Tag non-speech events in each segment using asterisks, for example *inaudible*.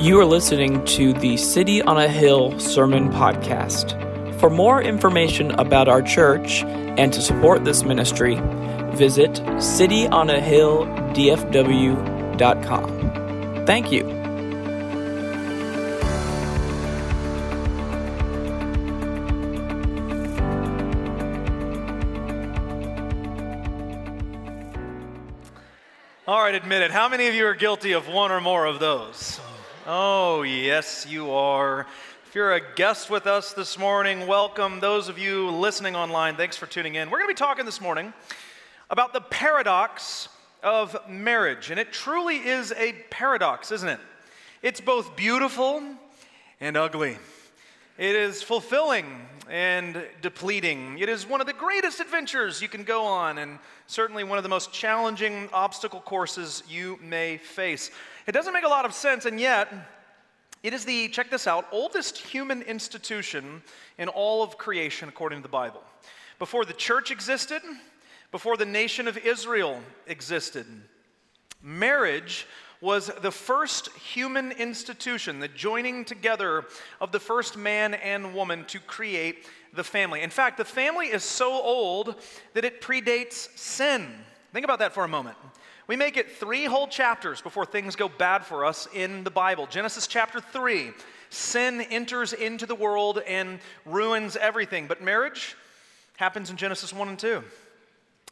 You are listening to the City on a Hill Sermon Podcast. For more information about our church and to support this ministry, visit cityonahilldfw.com. Thank you. All right, admit it. How many of you are guilty of one or more of those? Oh, yes, you are. If you're a guest with us this morning, welcome. Those of you listening online, thanks for tuning in. We're going to be talking this morning about the paradox of marriage. And it truly is a paradox, isn't it? It's both beautiful and ugly. It is fulfilling and depleting. It is one of the greatest adventures you can go on, and certainly one of the most challenging obstacle courses you may face. It doesn't make a lot of sense, and yet, it is the, check this out, oldest human institution in all of creation according to the Bible. Before the church existed, before the nation of Israel existed, marriage was the first human institution, the joining together of the first man and woman to create the family. In fact, the family is so old that it predates sin. Think about that for a moment. We make it three whole chapters before things go bad for us in the Bible. Genesis chapter 3, sin enters into the world and ruins everything. But marriage happens in Genesis 1 and 2.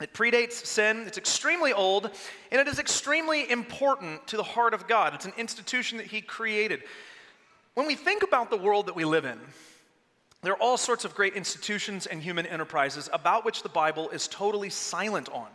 It predates sin, it's extremely old, and it is extremely important to the heart of God. It's an institution that He created. When we think about the world that we live in, there are all sorts of great institutions and human enterprises about which the Bible is totally silent on.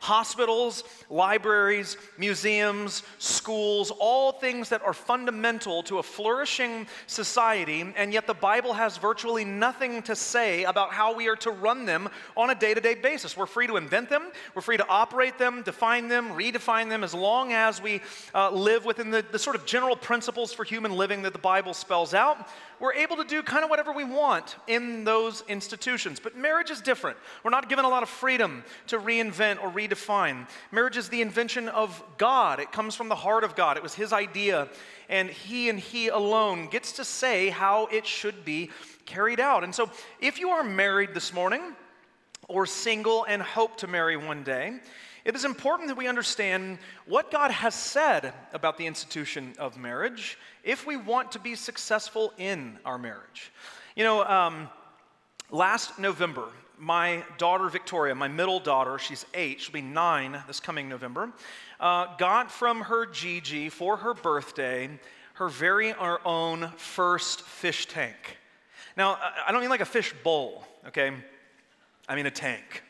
Hospitals, libraries, museums, schools, all things that are fundamental to a flourishing society, and yet the Bible has virtually nothing to say about how we are to run them on a day to day basis. We're free to invent them, we're free to operate them, define them, redefine them, as long as we uh, live within the, the sort of general principles for human living that the Bible spells out. We're able to do kind of whatever we want in those institutions. But marriage is different. We're not given a lot of freedom to reinvent or redefine redefine. Marriage is the invention of God, it comes from the heart of God. It was His idea, and He and He alone gets to say how it should be carried out. And so, if you are married this morning, or single and hope to marry one day, it is important that we understand what God has said about the institution of marriage if we want to be successful in our marriage. You know, um, last November, my daughter Victoria, my middle daughter, she's eight, she'll be nine this coming November, uh, got from her Gigi for her birthday her very own first fish tank. Now, I don't mean like a fish bowl, okay? I mean a tank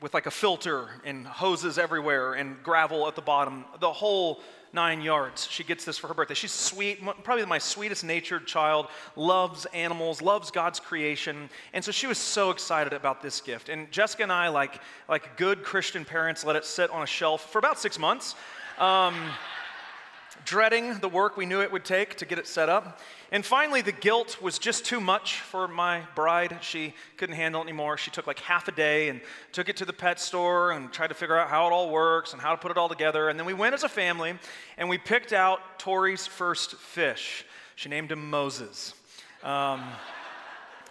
with like a filter and hoses everywhere and gravel at the bottom, the whole nine yards. She gets this for her birthday. She's sweet, probably my sweetest natured child, loves animals, loves God's creation. And so she was so excited about this gift. And Jessica and I, like, like good Christian parents, let it sit on a shelf for about six months. Um, dreading the work we knew it would take to get it set up. And finally, the guilt was just too much for my bride. She couldn't handle it anymore. She took like half a day and took it to the pet store and tried to figure out how it all works and how to put it all together. And then we went as a family and we picked out Tori's first fish. She named him Moses. Um,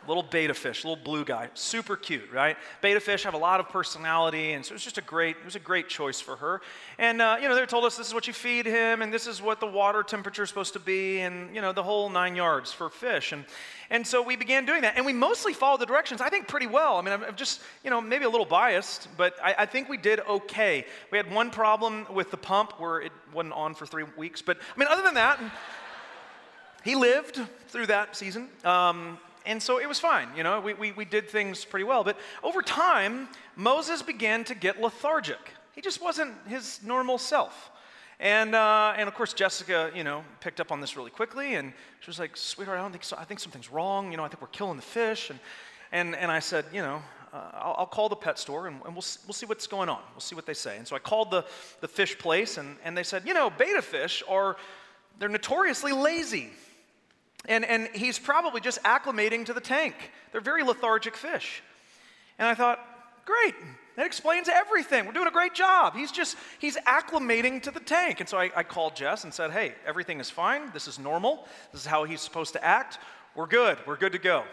little betta fish, little blue guy, super cute, right? Betta fish have a lot of personality, and so it was just a great, it was a great choice for her. And uh, you know, they told us this is what you feed him, and this is what the water temperature is supposed to be, and you know, the whole nine yards for fish. And and so we began doing that, and we mostly followed the directions. I think pretty well. I mean, I'm, just you know maybe a little biased, but I, I think we did okay. We had one problem with the pump where it wasn't on for three weeks, but I mean, other than that. *laughs* He lived through that season. Um, and so it was fine, you know, we, we, we did things pretty well. But over time, Moses began to get lethargic. He just wasn't his normal self. And, uh, and of course, Jessica, you know, picked up on this really quickly, and she was like, sweetheart, I don't think so. I think something's wrong. You know, I think we're killing the fish. And, and, and I said, you know, uh, I'll, I'll, call the pet store and, and, we'll, we'll see what's going on. We'll see what they say. And so I called the, the fish place, and, and they said, you know, betta fish are, they're notoriously lazy. And, and he's probably just acclimating to the tank. They're very lethargic fish. And I thought, great, That explains everything. We're doing a great job. He's just, he's acclimating to the tank. And so I, I called Jess and said, hey, everything is fine. This is normal. This is how he's supposed to act. We're good. We're good to go.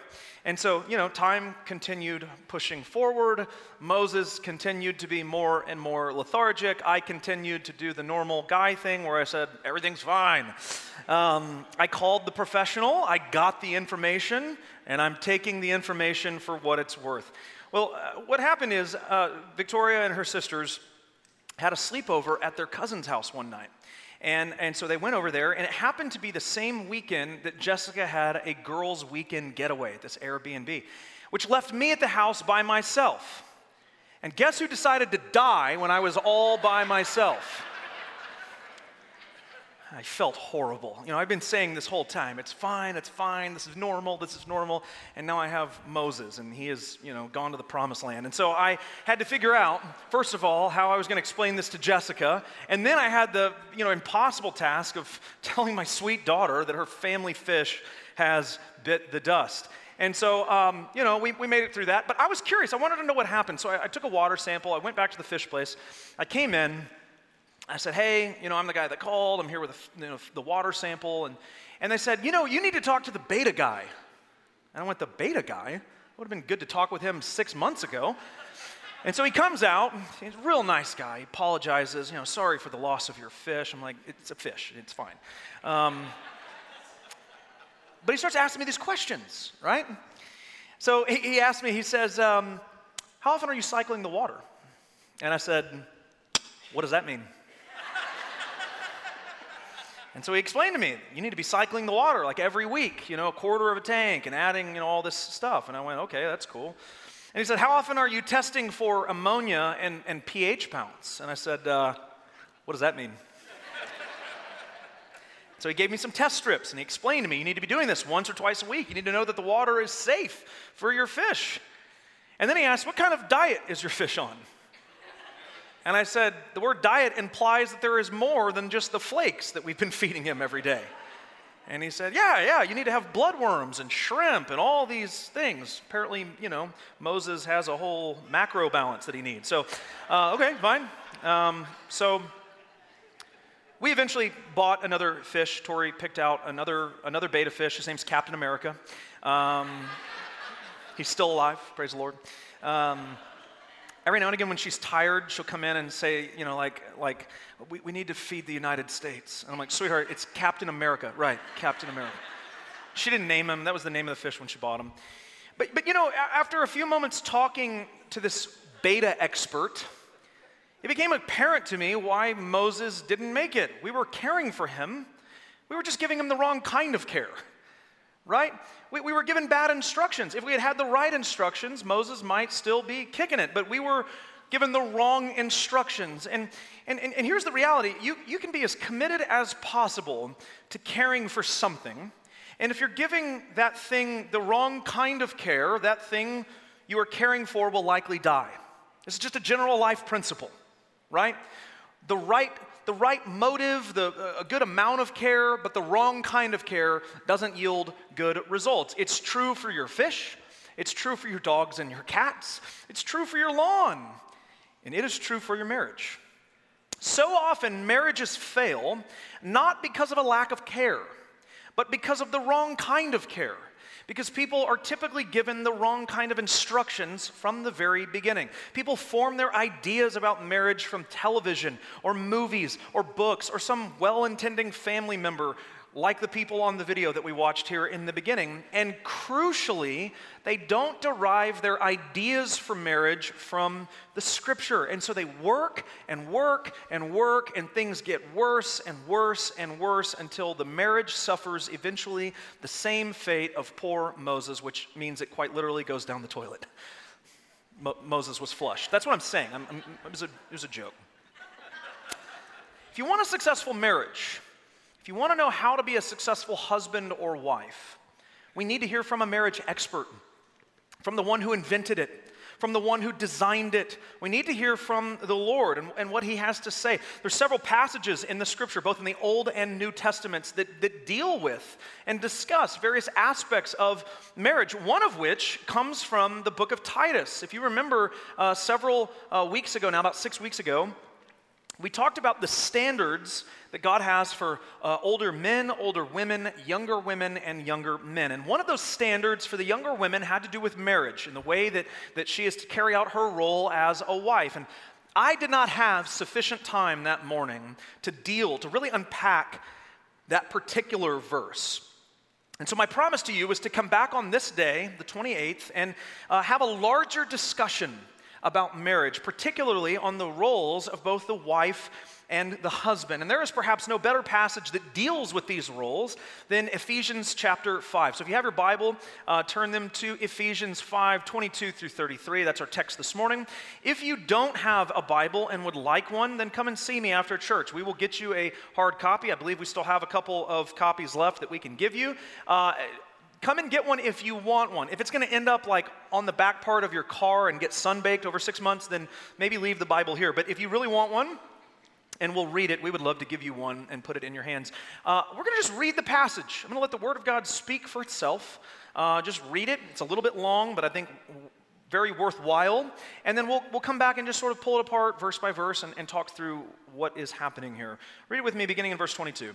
And so, you know, time continued pushing forward. Moses continued to be more and more lethargic. I continued to do the normal guy thing where I said, everything's fine. Um, I called the professional, I got the information, and I'm taking the information for what it's worth. Well, uh, what happened is uh, Victoria and her sisters had a sleepover at their cousin's house one night. And, and so they went over there, and it happened to be the same weekend that Jessica had a girls' weekend getaway at this Airbnb, which left me at the house by myself. And guess who decided to die when I was all by myself? I felt horrible. You know, I've been saying this whole time, it's fine, it's fine, this is normal, this is normal. And now I have Moses, and he has, you know, gone to the promised land. And so I had to figure out, first of all, how I was going to explain this to Jessica. And then I had the, you know, impossible task of *laughs* telling my sweet daughter that her family fish has bit the dust. And so, um, you know, we, we made it through that. But I was curious. I wanted to know what happened. So I, I took a water sample. I went back to the fish place. I came in. I said, hey, you know, I'm the guy that called. I'm here with the, you know, the water sample. And, and they said, you know, you need to talk to the beta guy. And I went, the beta guy? It would have been good to talk with him six months ago. And so he comes out. He's a real nice guy. He apologizes, you know, sorry for the loss of your fish. I'm like, it's a fish. It's fine. Um, but he starts asking me these questions, right? So he, he asked me, he says, um, how often are you cycling the water? And I said, what does that mean? And so he explained to me, you need to be cycling the water like every week, you know, a quarter of a tank and adding, you know, all this stuff. And I went, okay, that's cool. And he said, how often are you testing for ammonia and, and pH balance? And I said, uh, what does that mean? *laughs* so he gave me some test strips and he explained to me, you need to be doing this once or twice a week. You need to know that the water is safe for your fish. And then he asked, what kind of diet is your fish on? And I said, the word diet implies that there is more than just the flakes that we've been *laughs* feeding him every day. And he said, Yeah, yeah, you need to have bloodworms and shrimp and all these things. Apparently, you know, Moses has a whole macro balance that he needs. So, uh, okay, fine. Um, so, we eventually bought another fish. Tori picked out another, another beta fish. His name's Captain America. Um, he's still alive, praise the Lord. Um, every now and again when she's tired she'll come in and say you know like like we, we need to feed the united states. And i'm like sweetheart it's captain america. Right captain america. She didn't name him. That was the name of the fish when she bought him. But, but you know after a few moments talking to this beta expert it became apparent to me why moses didn't make it. We were caring for him. We were just giving him the wrong kind of care right? We, we were given bad instructions. If we had had the right instructions, Moses might still be kicking it, but we were given the wrong instructions. And, and, and, and here's the reality you, you can be as committed as possible to caring for something. And if you're giving that thing the wrong kind of care, that thing you are caring for will likely die. This is just a general life principle, right? The right the right motive, the, a good amount of care, but the wrong kind of care doesn't yield good results. It's true for your fish, it's true for your dogs and your cats, it's true for your lawn, and it is true for your marriage. So often, marriages fail not because of a lack of care, but because of the wrong kind of care because people are typically given the wrong kind of instructions from the very beginning. People form their ideas about marriage from television or movies or books or some well intending family member like the people on the video that we watched here in the beginning. And crucially, they don't derive their ideas for marriage from the scripture. And so they work and work and work, and things get worse and worse and worse until the marriage suffers eventually the same fate of poor Moses, which means it quite literally goes down the toilet. Mo- Moses was flushed. That's what I'm saying. I'm, I'm, it, was a, it was a joke. If you want a successful marriage, if you want to know how to be a successful husband or wife, we need to hear from a marriage expert, from the one who invented it, from the one who designed it. We need to hear from the Lord and, and, what he has to say. There's several passages in the scripture, both in the Old and New Testaments, that, that deal with and discuss various aspects of marriage, one of which comes from the book of Titus. If you remember uh, several uh, weeks ago, now about six weeks ago, we talked about the standards that God has for uh, older men, older women, younger women, and younger men. And one of those standards for the younger women had to do with marriage and the way that, that she is to carry out her role as a wife. And I did not have sufficient time that morning to deal, to really unpack that particular verse. And so, my promise to you was to come back on this day, the 28th, and uh, have a larger discussion about marriage, particularly on the roles of both the wife and the husband. And there is perhaps no better passage that deals with these roles than Ephesians chapter 5. So if you have your Bible, uh, turn them to Ephesians 5 22 through 33. That's our text this morning. If you don't have a Bible and would like one, then come and see me after church. We will get you a hard copy. I believe we still have a couple of copies left that we can give you. Uh, come and get one if you want one. If it's going to end up like on the back part of your car and get sunbaked over six months, then maybe leave the Bible here. But if you really want one, and we'll read it. We would love to give you one and put it in your hands. Uh, we're going to just read the passage. I'm going to let the Word of God speak for itself. Uh, just read it. It's a little bit long, but I think very worthwhile. And then we'll, we'll come back and just sort of pull it apart verse by verse and, and talk through what is happening here. Read it with me, beginning in verse 22.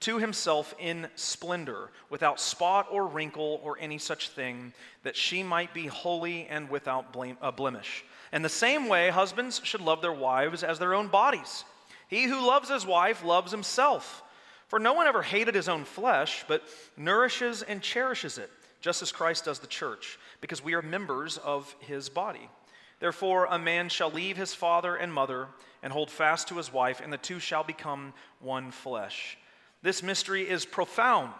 to himself in splendor, without spot or wrinkle or any such thing, that she might be holy and without blame, uh, blemish. In the same way, husbands should love their wives as their own bodies. He who loves his wife loves himself. For no one ever hated his own flesh, but nourishes and cherishes it, just as Christ does the church, because we are members of his body. Therefore, a man shall leave his father and mother and hold fast to his wife, and the two shall become one flesh. This mystery is profound,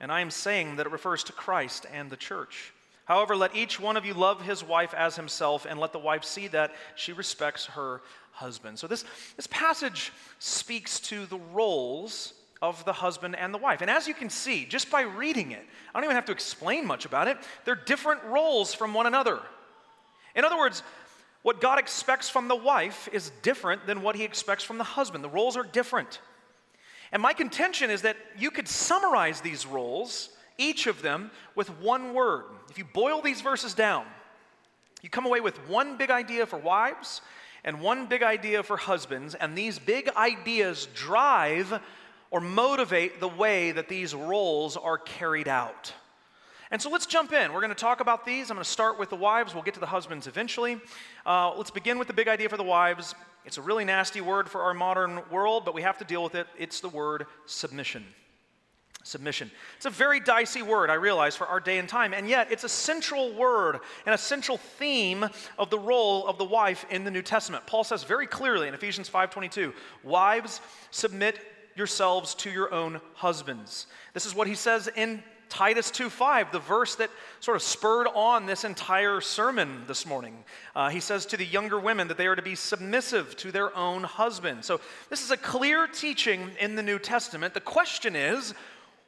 and I am saying that it refers to Christ and the church. However, let each one of you love his wife as himself, and let the wife see that she respects her husband. So, this, this passage speaks to the roles of the husband and the wife. And as you can see, just by reading it, I don't even have to explain much about it, they're different roles from one another. In other words, what God expects from the wife is different than what he expects from the husband. The roles are different. And my contention is that you could summarize these roles each of them with one word. If you boil these verses down, you come away with one big idea for wives and one big idea for husbands, and these big ideas drive or motivate the way that these roles are carried out. And so let's jump in. We're going to talk about these. I'm going to start with the wives. We'll get to the husbands eventually. Uh, let's begin with the big idea for the wives. It's a really nasty word for our modern world, but we have to deal with it. It's the word submission. Submission. It's a very dicey word, I realize, for our day and time, and yet it's a central word and a central theme of the role of the wife in the New Testament. Paul says very clearly in Ephesians 5:22, "Wives, submit yourselves to your own husbands." This is what he says in Titus 2:5, the verse that sort of spurred on this entire sermon this morning. Uh, he says to the younger women that they are to be submissive to their own husband. So this is a clear teaching in the New Testament. The question is,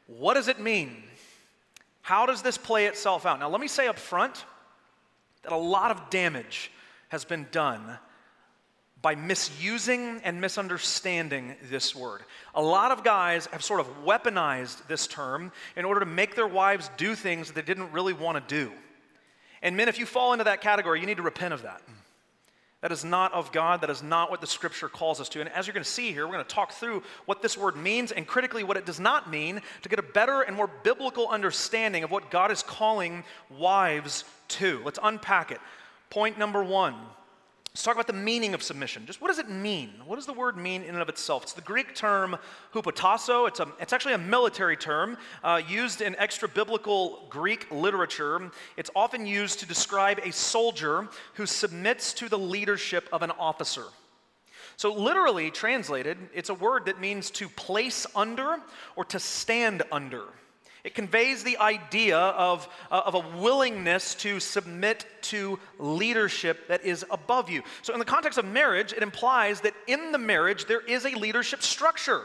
what does it mean? How does this play itself out? Now, let me say up front that a lot of damage has been done by misusing and misunderstanding this word. A lot of guys have sort of weaponized this term in order to make their wives do things that they didn't really want to do. And men, if you fall into that category, you need to repent of that. That is not of God. That is not what the scripture calls us to. And as you're going to see here, we're going to talk through what this word means and critically what it does not mean to get a better and more biblical understanding of what God is calling wives to. Let's unpack it. Point number one Let's talk about the meaning of submission. Just what does it mean? What does the word mean in and of itself? It's the Greek term hupotasso. It's, a, it's actually a military term uh, used in extra biblical Greek literature. It's often used to describe a soldier who submits to the leadership of an officer. So, literally translated, it's a word that means to place under or to stand under. It conveys the idea of, uh, of a willingness to submit to leadership that is above you. So, in the context of marriage, it implies that in the marriage there is a leadership structure.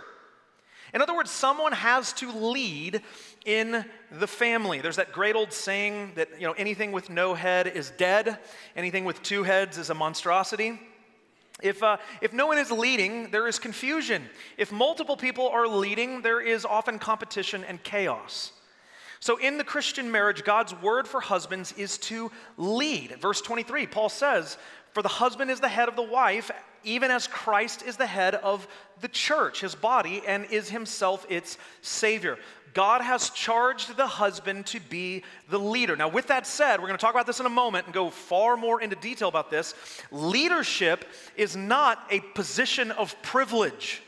In other words, someone has to lead in the family. There's that great old saying that you know anything with no head is dead, anything with two heads is a monstrosity. If, uh, if no one is leading, there is confusion. If multiple people are leading, there is often competition and chaos. So, in the Christian marriage, God's word for husbands is to lead. Verse 23, Paul says, For the husband is the head of the wife, even as Christ is the head of the church, his body, and is himself its Savior. God has charged the husband to be the leader. Now, with that said, we're going to talk about this in a moment and go far more into detail about this. Leadership is not a position of privilege,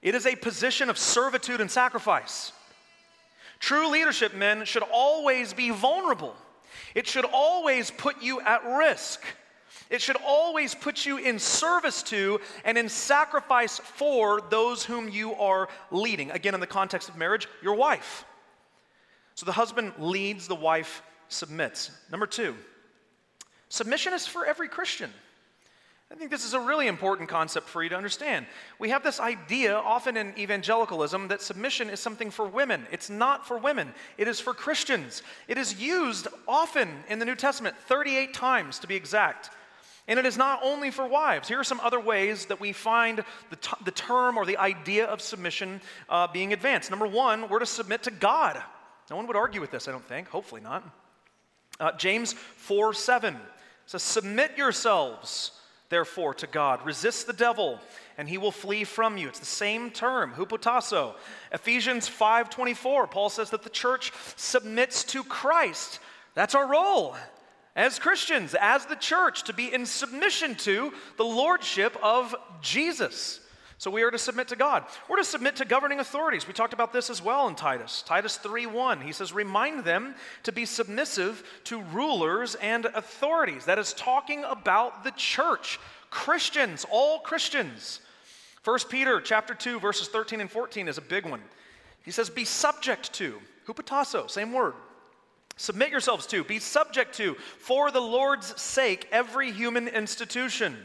it is a position of servitude and sacrifice. True leadership, men, should always be vulnerable. It should always put you at risk. It should always put you in service to and in sacrifice for those whom you are leading. Again, in the context of marriage, your wife. So the husband leads, the wife submits. Number two, submission is for every Christian. I think this is a really important concept for you to understand. We have this idea, often in evangelicalism, that submission is something for women. It's not for women, it is for Christians. It is used often in the New Testament, 38 times to be exact. And it is not only for wives. Here are some other ways that we find the, t- the term or the idea of submission uh, being advanced. Number one, we're to submit to God. No one would argue with this, I don't think. Hopefully not. Uh, James 4 7 says, Submit yourselves, therefore, to God. Resist the devil, and he will flee from you. It's the same term, hupotasso. Ephesians 5 24, Paul says that the church submits to Christ. That's our role as Christians, as the church, to be in submission to the lordship of Jesus. So we are to submit to God. We're to submit to governing authorities. We talked about this as well in Titus. Titus 3:1. He says, "Remind them to be submissive to rulers and authorities." That is talking about the church, Christians, all Christians. 1 Peter chapter 2 verses 13 and 14 is a big one. He says, "Be subject to, hupotasso, same word, Submit yourselves to, be subject to, for the Lord's sake, every human institution,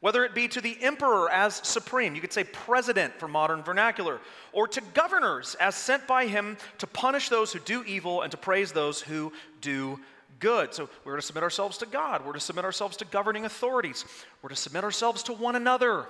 whether it be to the emperor as supreme, you could say president for modern vernacular, or to governors as sent by him to punish those who do evil and to praise those who do good. So we're to submit ourselves to God, we're to submit ourselves to governing authorities, we're to submit ourselves to one another.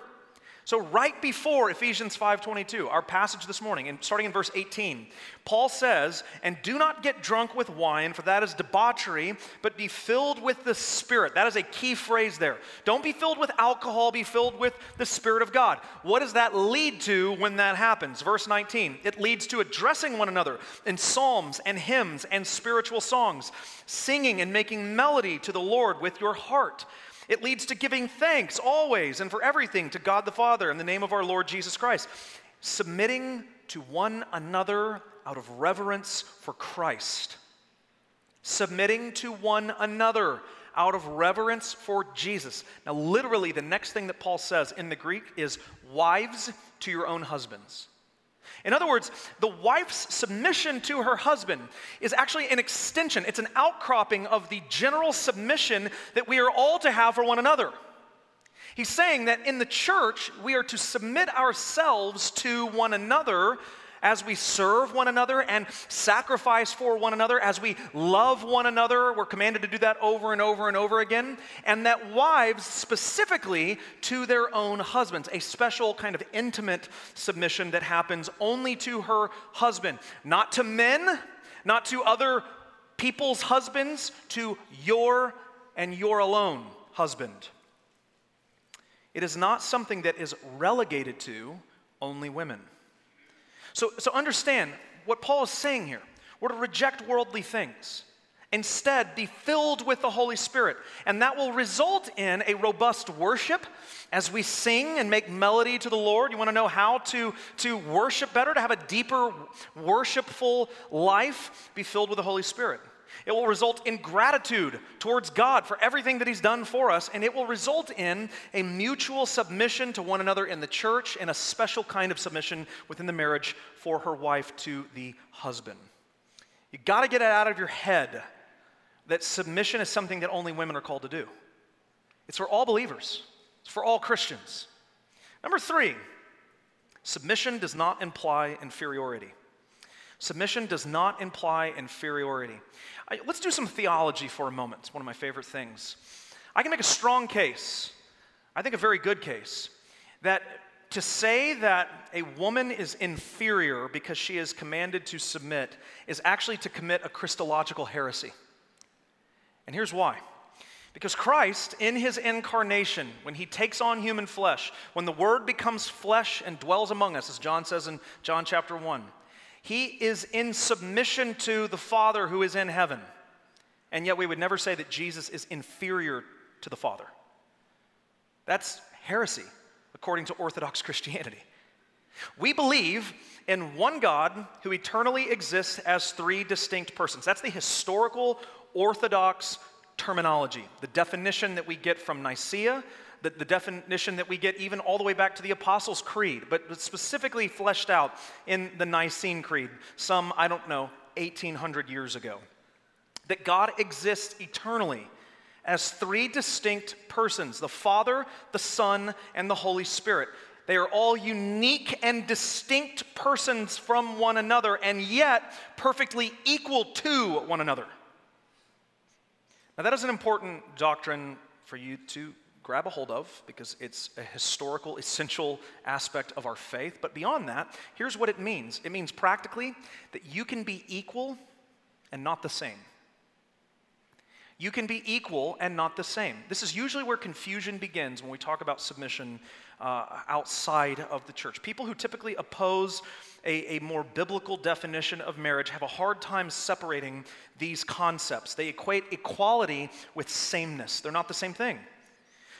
So right before Ephesians 5:22, our passage this morning, and starting in verse 18, Paul says, "And do not get drunk with wine, for that is debauchery, but be filled with the Spirit." That is a key phrase there. Don't be filled with alcohol, be filled with the Spirit of God. What does that lead to when that happens? Verse 19, it leads to addressing one another in psalms and hymns and spiritual songs, singing and making melody to the Lord with your heart it leads to giving thanks always and for everything to God the Father in the name of our Lord Jesus Christ, submitting to one another out of reverence for Christ. Submitting to one another out of reverence for Jesus. Now, literally, the next thing that Paul says in the Greek is wives to your own husbands. In other words, the wife's submission to her husband is actually an extension, it's an outcropping of the general submission that we are all to have for one another. He's saying that in the church, we are to submit ourselves to one another as we serve one another and sacrifice for one another, as we love one another. We're commanded to do that over and over and over again. And that wives, specifically to their own husbands, a special kind of intimate submission that happens only to her husband, not to men, not to other people's husbands, to your and your alone husband. It is not something that is relegated to only women. So, so understand what Paul is saying here. We're to reject worldly things. Instead, be filled with the Holy Spirit. And that will result in a robust worship as we sing and make melody to the Lord. You want to know how to, to worship better, to have a deeper, worshipful life? Be filled with the Holy Spirit. It will result in gratitude towards God for everything that He's done for us, and it will result in a mutual submission to one another in the church and a special kind of submission within the marriage for her wife to the husband. You got to get it out of your head that submission is something that only women are called to do. It's for all believers, it's for all Christians. Number three, submission does not imply inferiority. Submission does not imply inferiority. I, let's do some theology for a moment. It's one of my favorite things. I can make a strong case, I think a very good case, that to say that a woman is inferior because she is commanded to submit is actually to commit a Christological heresy. And here's why. Because Christ, in his incarnation, when he takes on human flesh, when the Word becomes flesh and dwells among us, as John says in John chapter 1, he is in submission to the Father who is in heaven. And yet we would never say that Jesus is inferior to the Father. That's heresy, according to Orthodox *laughs* Christianity. We believe in one God who eternally exists as three distinct persons. That's the historical Orthodox terminology, the definition that we get from Nicaea, the, the, definition that we get even all the way back to the Apostles' Creed, but specifically fleshed out in the Nicene Creed, some, I don't know, 1800 years ago. That God exists eternally as three distinct persons the Father, the Son, and the Holy Spirit. They are all unique and distinct persons from one another, and yet perfectly equal to one another. Now, that is an important doctrine for you to grab a hold of because it's a historical, essential aspect of our faith. But beyond that, here's what it means it means practically that you can be equal and not the same. You can be equal and not the same. This is usually where confusion begins when we talk about submission uh, outside of the church. People who typically oppose a, a more biblical definition of marriage have a hard time separating these concepts. They equate equality with sameness, they're not the same thing.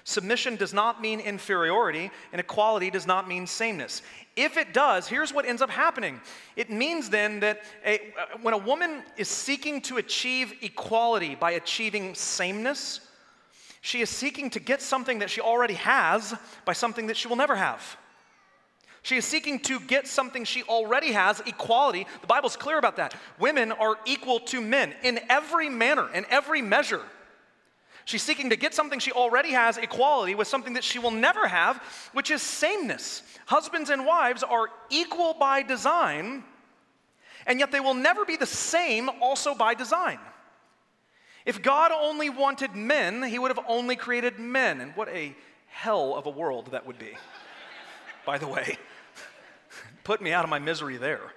Submission does not mean inferiority, and equality does not mean sameness. If it does, here's what ends up happening it means then that a, when a woman is seeking to achieve equality by achieving sameness, she is seeking to get something that she already has by something that she will never have. She is seeking to get something she already has, equality. The Bible's clear about that. Women are equal to men in every manner, in every measure. She's seeking to get something she already has, equality, with something that she will never have, which is sameness. Husbands and wives are equal by design, and yet they will never be the same also by design. If God only wanted men, he would have only created men. And what a hell of a world that would be, by the way. *laughs* Put me out of my misery there.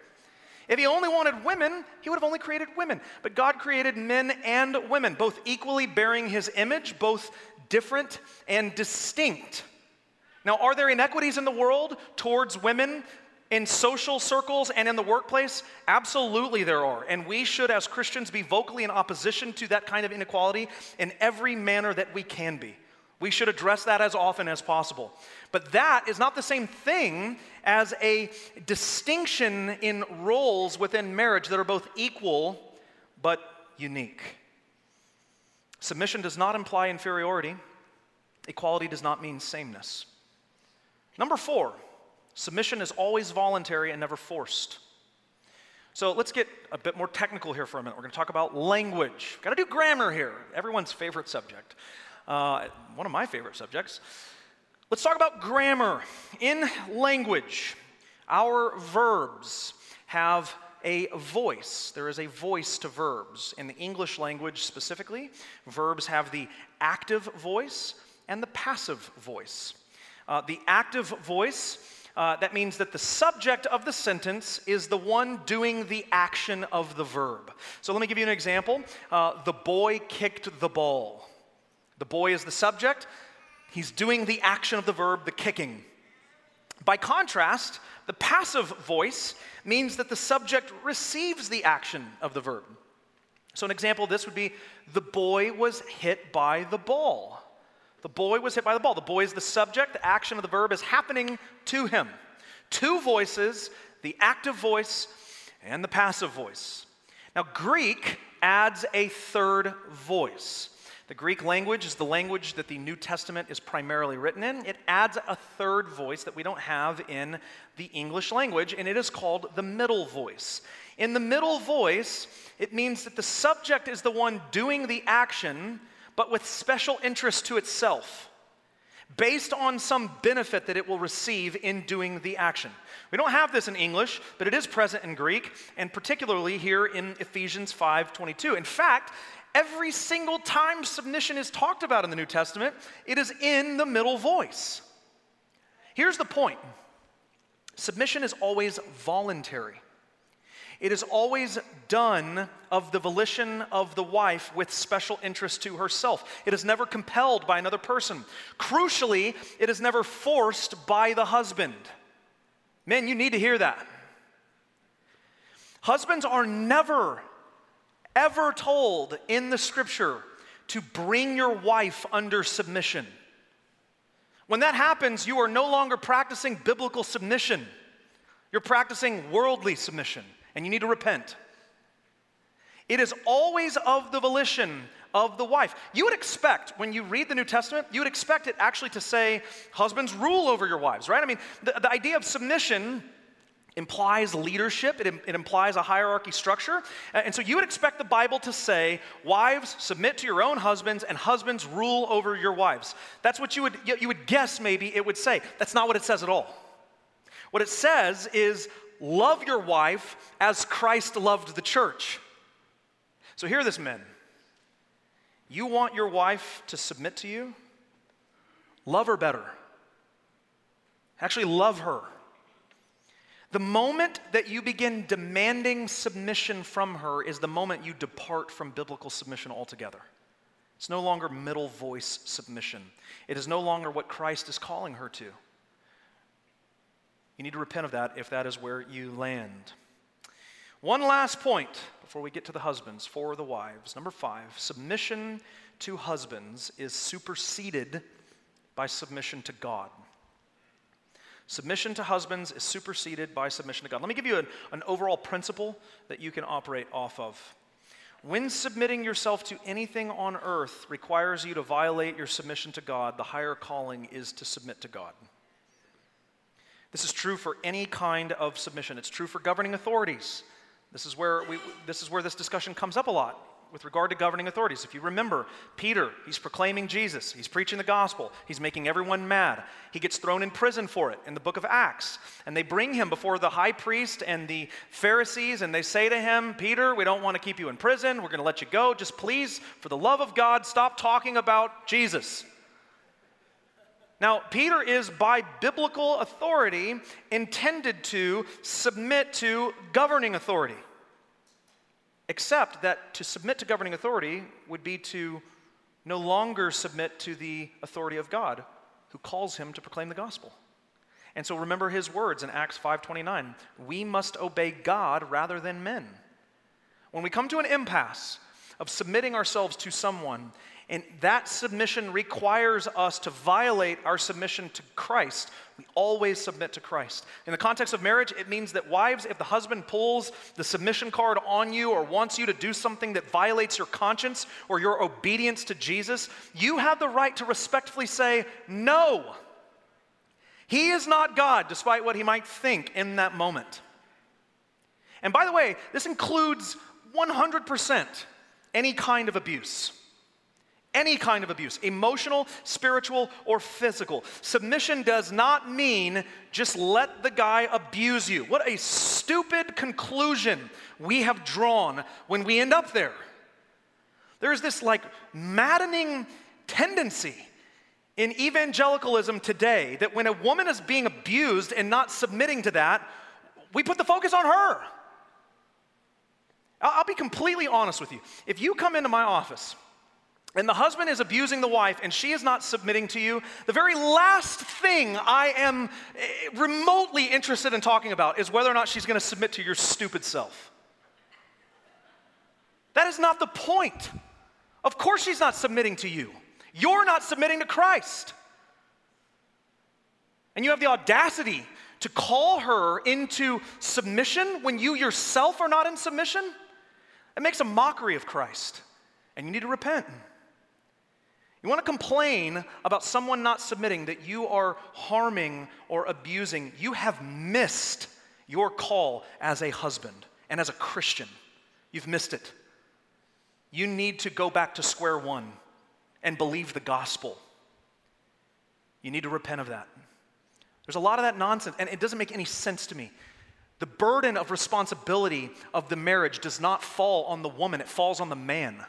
If he only wanted women, he would have only created women. But God created men and women, both equally bearing his image, both different and distinct. Now, are there inequities in the world towards women in social circles and in the workplace? Absolutely, there are. And we should, as Christians, be vocally in opposition to that kind of inequality in every manner that we can be. We should address that as often as possible. But that is not the same thing as a distinction in roles within marriage that are both equal but unique. Submission does not imply inferiority, equality does not mean sameness. Number four, submission is always voluntary and never forced. So let's get a bit more technical here for a minute. We're going to talk about language. Got to do grammar here, everyone's favorite subject uh, one of my favorite subjects. Let's talk about grammar. In language, our verbs have a voice. There is a voice to verbs. In the English language specifically, verbs have the active voice and the passive voice. Uh, the active voice, uh, that means that the subject of the sentence is the one doing the action of the verb. So let me give you an example. Uh, the boy kicked the ball. The boy is the subject, he's doing the action of the verb, the kicking. By contrast, the passive voice means that the subject receives the action of the verb. So, an example of this would be the boy was hit by the ball. The boy was hit by the ball. The boy is the subject, the action of the verb is happening to him. Two voices, the active voice and the passive voice. Now, Greek adds a third voice. The Greek language is the language that the New Testament is primarily written in. It adds a third voice that we don't have in the English language, and it is called the middle voice. In the middle voice, it means that the subject is the one doing the action, but with special interest to itself, based on some benefit that it will receive in doing the action. We don't have this in English, but it is present in Greek, and particularly here in Ephesians 5:22. In fact, every single time submission is talked about in the New Testament, it is in the middle voice. Here's the point submission is always voluntary. It is always done of the volition of the wife with special interest to herself. It is never compelled by another person. Crucially, it is never forced by the husband. Men, you need to hear that. Husbands are never ever told in the scripture to bring your wife under submission. When that happens, you are no longer practicing biblical submission. You're practicing worldly submission, and you need to repent. It is always of the volition of the wife. You would expect, when you read the New Testament, you would expect it actually to say, husbands rule over your wives, right? I mean, the, the idea of submission implies leadership, it, it, implies a hierarchy structure. And so you would expect the Bible to say, Wives, submit to your own husbands, and husbands, rule over your wives. That's what you would, you would guess maybe it would say. That's not what it says at all. What it says is, Love your wife as Christ loved the church. So hear this, men. You want your wife to submit to you? Love her better. Actually, love her. The moment that you begin demanding submission from her is the moment you depart from biblical submission altogether. It's no longer middle voice submission, it is no longer what Christ is calling her to. You need to repent of that if that is where you land. One last point before we get to the husbands for the wives. Number five submission to husbands is superseded by submission to God. Submission to husbands is superseded by submission to God. Let me give you an, an overall principle that you can operate off of. When submitting yourself to anything on earth requires you to violate your submission to God, the higher calling is to submit to God. This is true for any kind of submission. It's true for governing authorities. This is where, we, this, is where this discussion comes up a lot with regard to governing authorities. If you remember, Peter, he's proclaiming Jesus, he's preaching the gospel, he's making everyone mad. He gets thrown in prison for it in the book of Acts. And they bring him before the high priest and the Pharisees, and they say to him, Peter, we don't want to keep you in prison. We're going to let you go. Just please, for the love of God, stop talking about Jesus. Now, Peter is by biblical authority intended to submit to governing authority. Except that to submit to governing authority would be to no longer submit to the authority of God who calls him to proclaim the gospel. And so remember his words in Acts 5:29, we must obey God rather than men. When we come to an impasse of submitting ourselves to someone and that submission requires us to violate our submission to Christ. We always submit to Christ. In the context of marriage, it means that wives, if the husband pulls the submission card on you or wants you to do something that violates your conscience or your obedience to Jesus, you have the right to respectfully say, No. He is not God, despite what he might think in that moment. And by the way, this includes 100% any kind of abuse any kind of abuse, emotional, spiritual, or physical. Submission does not mean just let the guy abuse you. What a stupid conclusion we have drawn when we end up there. There's this like maddening tendency in evangelicalism today that when a woman is being abused and not submitting to that, we put the focus on her. I'll be completely honest with you. If you come into my office, and the husband is abusing the wife and she is not submitting to you, the very last thing I am eh, remotely interested in talking about is whether or not she's going to submit to your stupid self. That is not the point. Of course, she's not submitting to you. You're not submitting to Christ. And you have the audacity to call her into submission when you yourself are not in submission? It makes a mockery of Christ, and you need to repent. You want to complain about someone not submitting that you are harming or abusing, you have missed your call as a husband and as a Christian. You've missed it. You need to go back to square one and believe the gospel. You need to repent of that. There's a lot of that nonsense, and it doesn't make any sense to me. The burden of responsibility of the marriage does not fall on the woman, it falls on the man.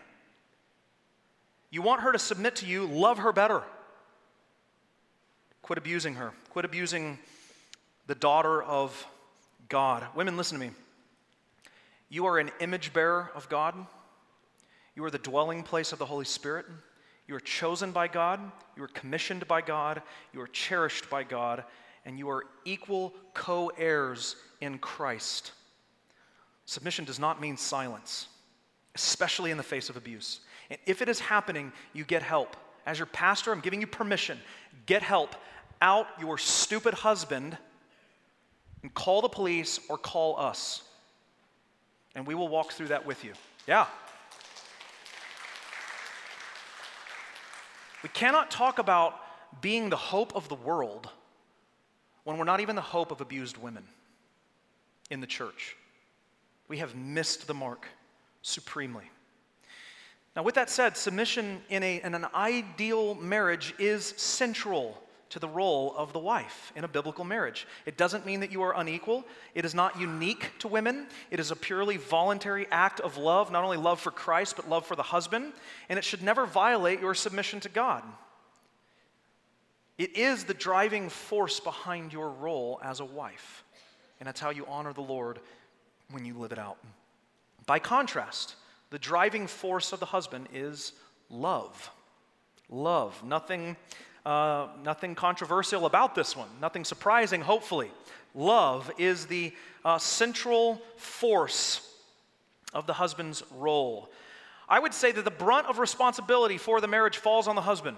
You want her to submit to you, love her better. Quit abusing her. Quit abusing the daughter of God. Women, listen to me. You are an image bearer of God. You are the dwelling place of the Holy Spirit. You are chosen by God. You are commissioned by God. You are cherished by God and you are equal co heirs in Christ. Submission does not mean silence, especially in the face of abuse. And if it is happening, you get help. As your pastor, I'm giving you permission. Get help. Out your stupid husband and call the police or call us. And we will walk through that with you. Yeah. We cannot talk about being the hope of the world when we're not even the hope of abused women in the church. We have missed the mark supremely. Now, with that said, submission in, a, in an ideal marriage is central to the role of the wife in a biblical marriage. It doesn't mean that you are unequal. It is not unique to women. It is a purely voluntary act of love, not only love for Christ, but love for the husband. And it should never violate your submission to God. It is the driving force behind your role as a wife. And that's how you honor the Lord when you live it out. By contrast, the driving force of the husband is love. Love. Nothing, uh, nothing controversial about this one, nothing surprising, hopefully. Love is the uh, central force of the husband's role. I would say that the brunt of responsibility for the marriage falls on the husband.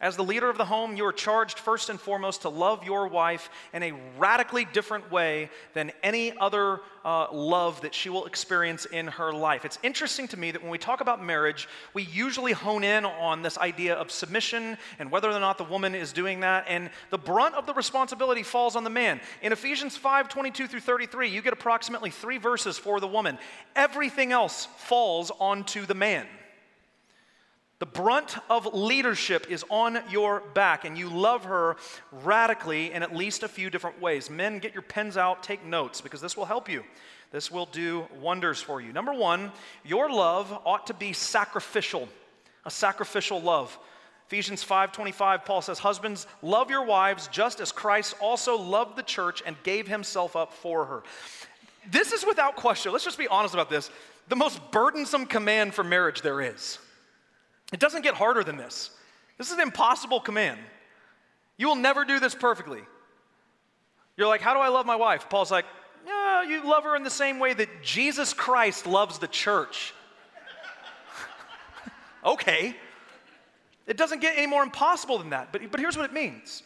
As the leader of the home, you are charged first and foremost to love your wife in a radically different way than any other uh, love that she will experience in her life. It's interesting to me that when we talk about marriage, we usually hone in on this idea of submission and whether or not the woman is doing that, and the brunt of the responsibility falls on the man. In Ephesians 5 22 through 33, you get approximately three verses for the woman. Everything else falls onto the man. The brunt of leadership is on your back, and you love her radically in at least a few different ways. Men, get your pens out, take notes, because this will help you. This will do wonders for you. Number one, your love ought to be sacrificial, a sacrificial love. Ephesians 5:25 Paul says husbands love your wives just as Christ also loved the church and gave himself up for her. This is without question. Let's just be honest about this. The most burdensome command for marriage there is. It doesn't get harder than this. This is an impossible command. You will never do this perfectly. You're like, how do I love my wife? Paul's like, yeah, you love her in the same way that Jesus Christ loves the church. *laughs* okay. It doesn't get any more impossible than that. But, but here's what it means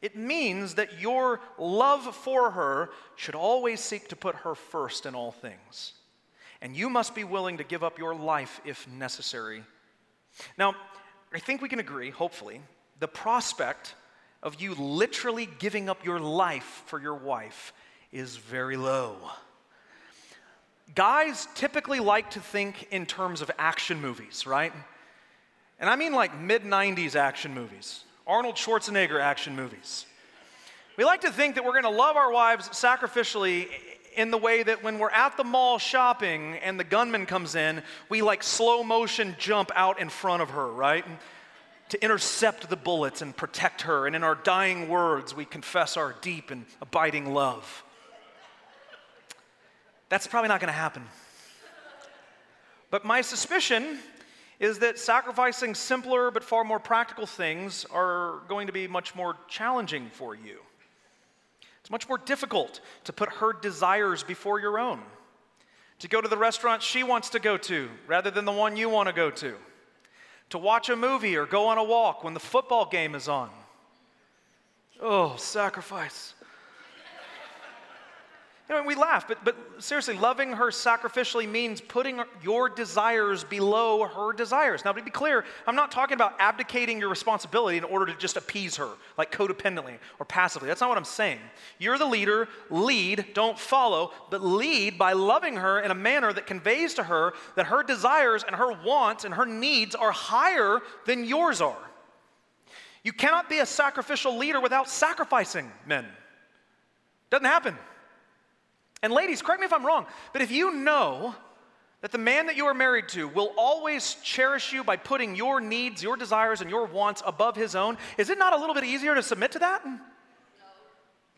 it means that your love for her should always seek to put her first in all things. And you must be willing to give up your life if necessary now, I think we can agree, hopefully, the prospect of you literally giving up your life for your wife is very low. Guys typically like to think in terms of action movies, right? And I mean like mid 90s action movies, Arnold Schwarzenegger action movies. We like to think that we're gonna love our wives sacrificially in the way that when we're at the mall shopping and the gunman comes in, we like slow motion jump out in front of her, right? To intercept the bullets and protect her. And in our dying words, we confess our deep and abiding love. That's probably not going to happen. But my suspicion is that sacrificing simpler but far more practical things are going to be much more challenging for you. It's much more difficult to put her desires before your own, to go to the restaurant she wants to go to rather than the one you want to go to, to watch a movie or go on a walk when the football game is on. Oh, sacrifice. You know, we laugh, but, but seriously, loving her sacrificially means putting your desires below her desires. Now, to be clear, I'm not talking about abdicating your responsibility in order to just appease her, like codependently or passively. That's not what I'm saying. You're the leader, lead, don't follow, but lead by loving her in a manner that conveys to her that her desires and her wants and her needs are higher than yours are. You cannot be a sacrificial leader without sacrificing men. Doesn't happen. And ladies, correct me if I'm wrong, but if you know that the man that you are married to will always cherish you by putting your needs, your desires, and your wants above his own, is it not a little bit easier to submit to that? No.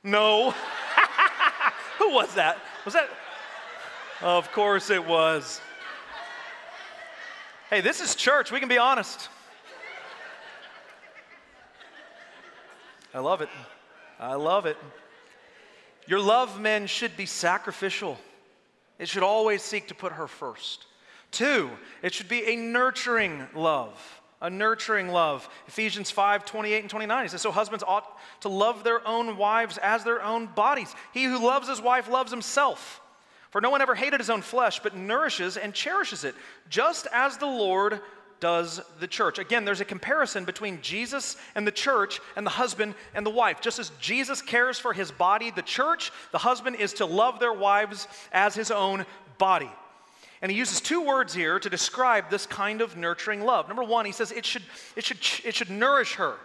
No. *laughs* Who was that? Was that? Of course it was. Hey, this is church. We can be honest. I love it. I love it. Your love, men, should be sacrificial. It should always seek to put her first. Two, it should be a nurturing love. A nurturing love. Ephesians 5 28 and 29. He says, So husbands ought to love their own wives as their own bodies. He who loves his wife loves himself. For no one ever hated his own flesh, but nourishes and cherishes it, just as the Lord does the church. Again, there's a comparison between Jesus and the church and the husband and the wife. Just as Jesus cares for his body, the church, the husband is to love their wives as his own body. And he uses two words here to describe this kind of nurturing love. Number one, he says it should, it should, it should nourish her.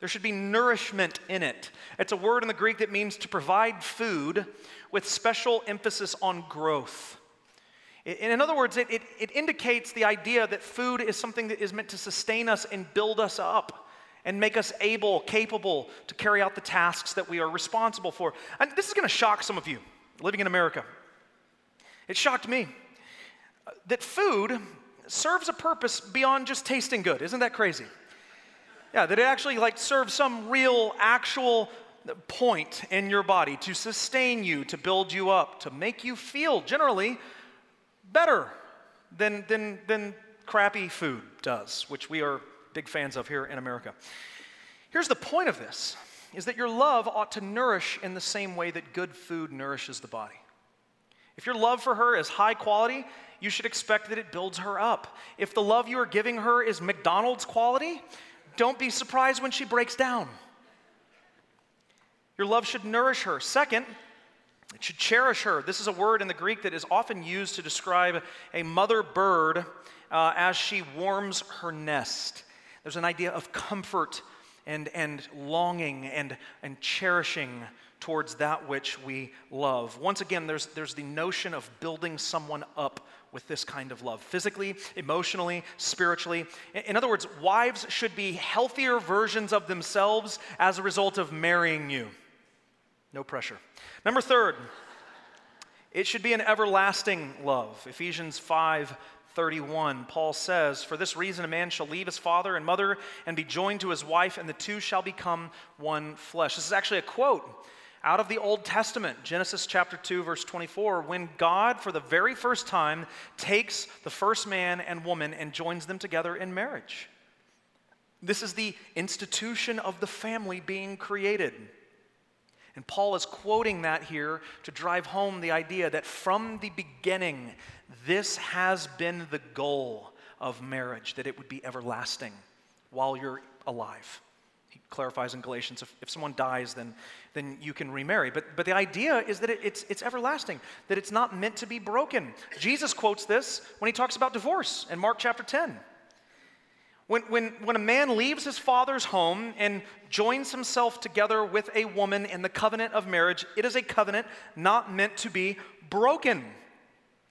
There should be nourishment in it. It's a word in the Greek that means to provide food with special emphasis on growth. In other words, it, it, it, indicates the idea that food is something that is meant to sustain us and build us up and make us able, capable to carry out the tasks that we are responsible for. And this is going to shock some of you living in America. It shocked me uh, that food serves a purpose beyond just tasting good. Isn't that crazy? Yeah, that it actually like serves some real, actual uh, point in your body to sustain you, to build you up, to make you feel generally better than, than, than crappy food does, which we are big fans of here in America. Here's the point of this is that your love ought to nourish in the same way that good food nourishes the body. If your love for her is high quality, you should expect that it builds her up. If the love you are giving her is McDonald's quality, don't be surprised when she breaks down. Your love should nourish her. Second, it should cherish her. This is a word in the Greek that is often used to describe a mother bird uh, as she warms her nest. There's an idea of comfort and, and longing and, and cherishing towards that which we love. Once again, there's, there's the notion of building someone up with this kind of love physically, emotionally, spiritually. In other words, wives should be healthier versions of themselves as a result of marrying you. No pressure. Number third, it should be an everlasting love. Ephesians 5 31, Paul says, For this reason, a man shall leave his father and mother and be joined to his wife, and the two shall become one flesh. This is actually a quote out of the Old Testament, Genesis chapter 2, verse 24, when God, for the very first time, takes the first man and woman and joins them together in marriage. This is the institution of the family being created. And Paul is quoting that here to drive home the idea that from the beginning, this has been the goal of marriage, that it would be everlasting while you're alive. He clarifies in Galatians if, if someone dies, then, then you can remarry. But, but the idea is that it, it's, it's everlasting, that it's not meant to be broken. Jesus quotes this when he talks about divorce in Mark chapter 10. When, when, when a man leaves his father's home and joins himself together with a woman in the covenant of marriage, it is a covenant not meant to be broken.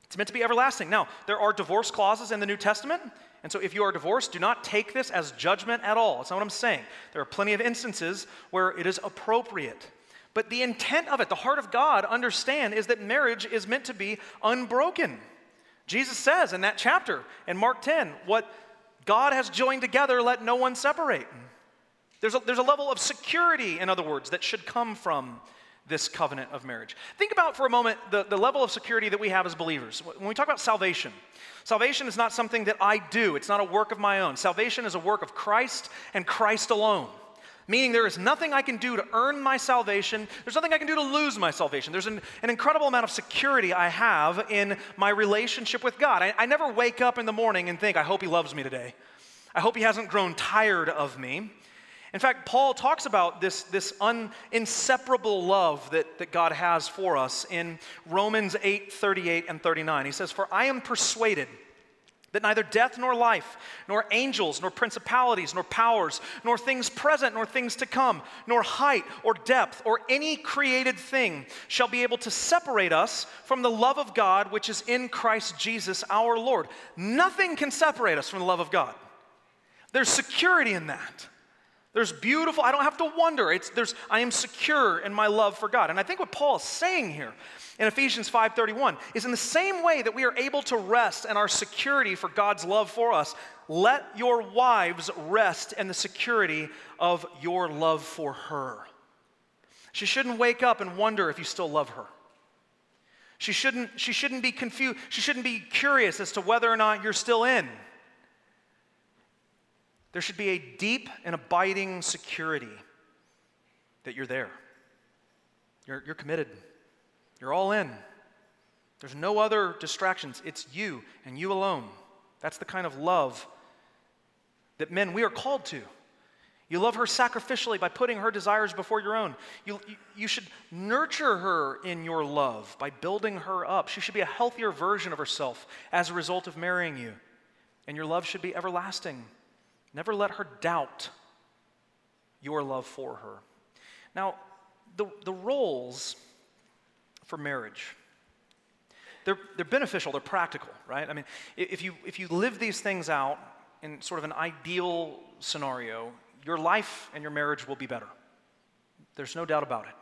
It's meant to be everlasting. Now, there are divorce clauses in the New Testament, and so if you are divorced, do not take this as judgment at all. That's not what I'm saying. There are plenty of instances where it is appropriate. But the intent of it, the heart of God, understand, is that marriage is meant to be unbroken. Jesus says in that chapter in Mark 10, what God has joined together, let no one separate. There's a, there's a level of security, in other words, that should come from this covenant of marriage. Think about for a moment the, the level of security that we have as believers. When we talk about salvation, salvation is not something that I do, it's not a work of my own. Salvation is a work of Christ and Christ alone. Meaning, there is nothing I can do to earn my salvation. There's nothing I can do to lose my salvation. There's an, an incredible amount of security I have in my relationship with God. I, I never wake up in the morning and think, I hope He loves me today. I hope He hasn't grown tired of me. In fact, Paul talks about this, this un, inseparable love that, that God has for us in Romans 8 38 and 39. He says, For I am persuaded that neither death nor life, nor angels, nor principalities, nor powers, nor things present, nor things to come, nor height or depth, or any created thing shall be able to separate us from the love of God which is in Christ Jesus our Lord. Nothing can separate us from the love of God. There's security in that. There's beautiful, I don't have to wonder. It's, there's, I am secure in my love for God. And I think what Paul is saying here in Ephesians 5:31 is in the same way that we are able to rest in our security for God's love for us, let your wives rest in the security of your love for her. She shouldn't wake up and wonder if you still love her. She shouldn't, she shouldn't be confused. She shouldn't be curious as to whether or not you're still in. There should be a deep and abiding security that you're there. You're, you're committed. You're all in. There's no other distractions. It's you and you alone. That's the kind of love that men, we are called to. You love her sacrificially by putting her desires before your own. You, you, should nurture her in your love by building her up. She should be a healthier version of herself as a result of marrying you. And your love should be everlasting. Never let her doubt your love for her. Now, the, the roles for marriage. They're, they're beneficial, they're practical, right? I mean, if you, if you live these things out in sort of an ideal scenario, your life and your marriage will be better. There's no doubt about it.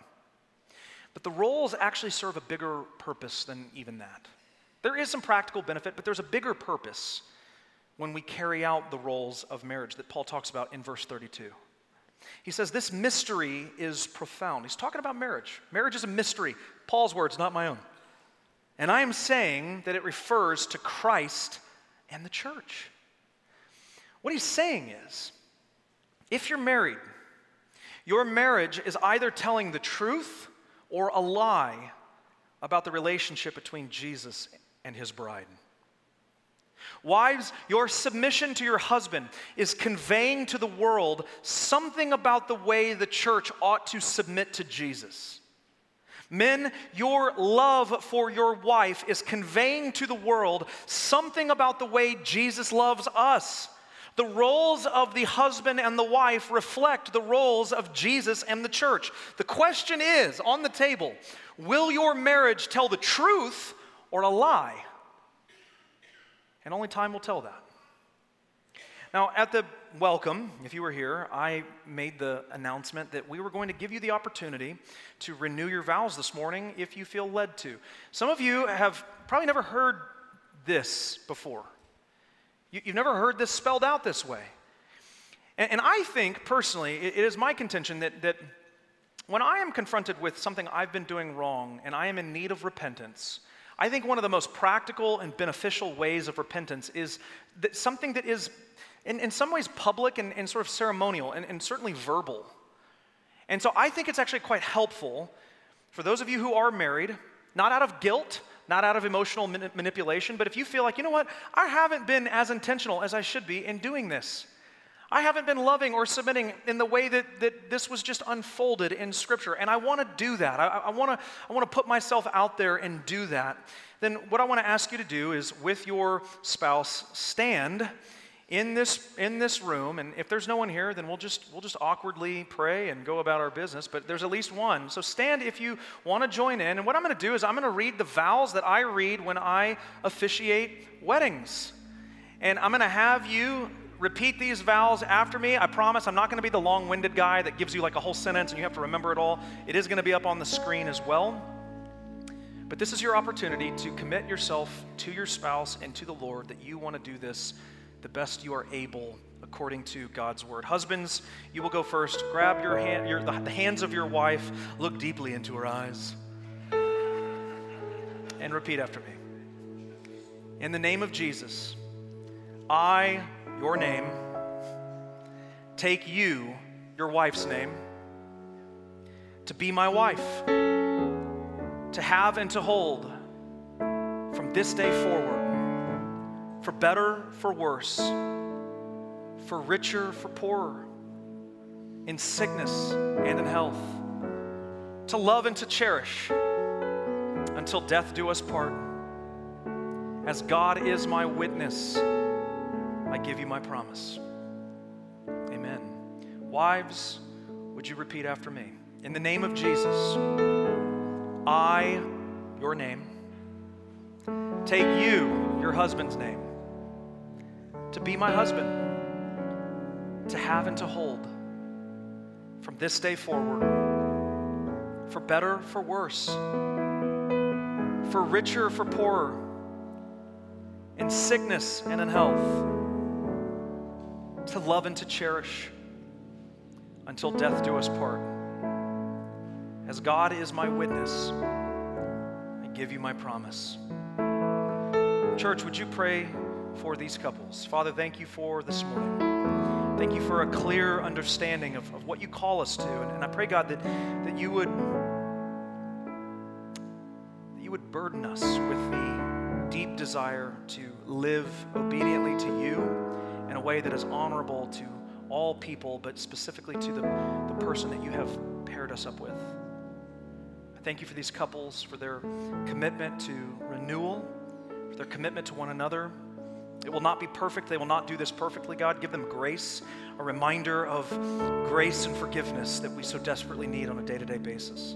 But the roles actually serve a bigger purpose than even that. There is some practical benefit, but there's a bigger purpose when we carry out the roles of marriage that Paul talks about in verse 32. He says, This mystery is profound. He's talking about marriage. Marriage is a mystery. Paul's words, not my own. And I am saying that it refers to Christ and the church. What he's saying is if you're married, your marriage is either telling the truth or a lie about the relationship between Jesus and his bride. Wives, your submission to your husband is conveying to the world something about the way the church ought to submit to Jesus. Men, your love for your wife is conveying to the world something about the way Jesus loves us. The roles of the husband and the wife reflect the roles of Jesus and the church. The question is on the table will your marriage tell the truth or a lie? And only time will tell that. Now, at the welcome, if you were here, I made the announcement that we were going to give you the opportunity to renew your vows this morning if you feel led to. Some of you have probably never heard this before. You, have never heard this spelled out this way. And, and I think, personally, it, it is my contention that, that when I am confronted with something I've been doing wrong and I am in need of repentance, I think one of the most practical and beneficial ways of repentance is that something that is, in, in some ways, public and, and sort of ceremonial and, and certainly verbal. And so I think it's actually quite helpful for those of you who are married, not out of guilt, not out of emotional manipulation, but if you feel like, you know what, I haven't been as intentional as I should be in doing this. I haven't been loving or submitting in the way that, that this was just unfolded in Scripture, and I want to do that. I, I want to I wanna put myself out there and do that. Then, what I want to ask you to do is, with your spouse, stand in this, in this room, and if there's no one here, then we'll just, we'll just awkwardly pray and go about our business, but there's at least one. So stand if you want to join in, and what I'm going to do is I'm going to read the vows that I read when I officiate weddings. And I'm going to have you repeat these vows after me. I promise I'm not going to be the long winded guy that gives you like a whole sentence and you have to remember it all. It is going to be up on the screen as well. But this is your opportunity to commit yourself to your spouse and to the Lord that you want to do this the best you are able according to God's word. Husbands, you will go first. Grab your hand, your, the, the hands of your wife, look deeply into her eyes, and repeat after me. In the name of Jesus, I, your name, take you, your wife's name, to be my wife, to have and to hold from this day forward, for better, for worse, for richer, for poorer, in sickness and in health, to love and to cherish until death do us part. As God is my witness, I give you my promise. Amen. Wives, would you repeat after me? In the name of Jesus, I, your name, take you, your husband's name, to be my husband, to have and to hold from this day forward, for better, for worse, for richer, for poorer, in sickness and in health, to love and to cherish until death do us part. As God is my witness, I give you my promise. Church, would you pray for these couples? Father, thank you for this morning. Thank you for a clear understanding of, of what you call us to. And, and I pray, God, that, that you would that you would burden us with the deep desire to live obediently to you in a way that is honorable to all people, but specifically to the, the person that you have paired us up with. I thank you for these couples, for their commitment to renewal, for their commitment to one another. It will not be perfect. They will not do this perfectly, God. Give them grace, a reminder of grace and forgiveness that we so desperately need on a day to day basis.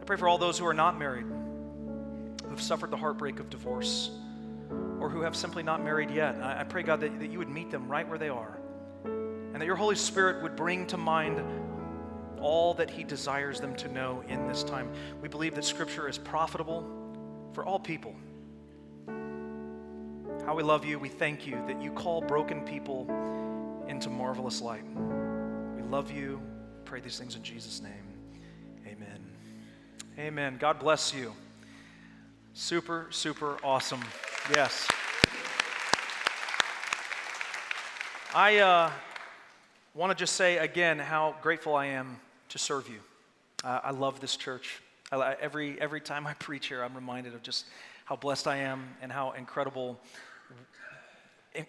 I pray for all those who are not married, who have suffered the heartbreak of divorce, or who have simply not married yet. I, I pray, God, that, that you would meet them right where they are, and that your Holy Spirit would bring to mind all that He desires them to know in this time. We believe that Scripture is profitable for all people. How we love you. We thank you that you call broken people into marvelous light. We love you. Pray these things in Jesus' name. Amen. Amen. God bless you. Super, super awesome. Yes. I uh, want to just say again how grateful I am to serve you. Uh, I love this church. I, every, every time I preach here, I'm reminded of just how blessed I am and how incredible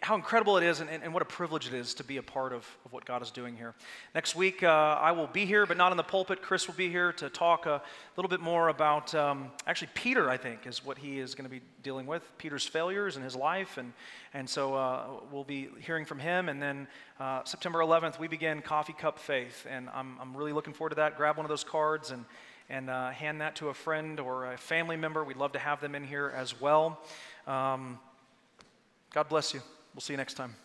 how incredible it is and, and, what a privilege it is to be a part of, of what God is doing here. Next week, uh, I will be here, but not in the pulpit. Chris will be here to talk a little bit more about, um, actually, Peter, I think, is what he is going to be dealing with Peter's failures in his life. And, and so uh, we'll be hearing from him. And then uh, September 11th, we begin Coffee Cup Faith. And I'm, I'm really looking forward to that. Grab one of those cards and, and uh, hand that to a friend or a family member. We'd love to have them in here as well. Um, God bless you. We'll see you next time.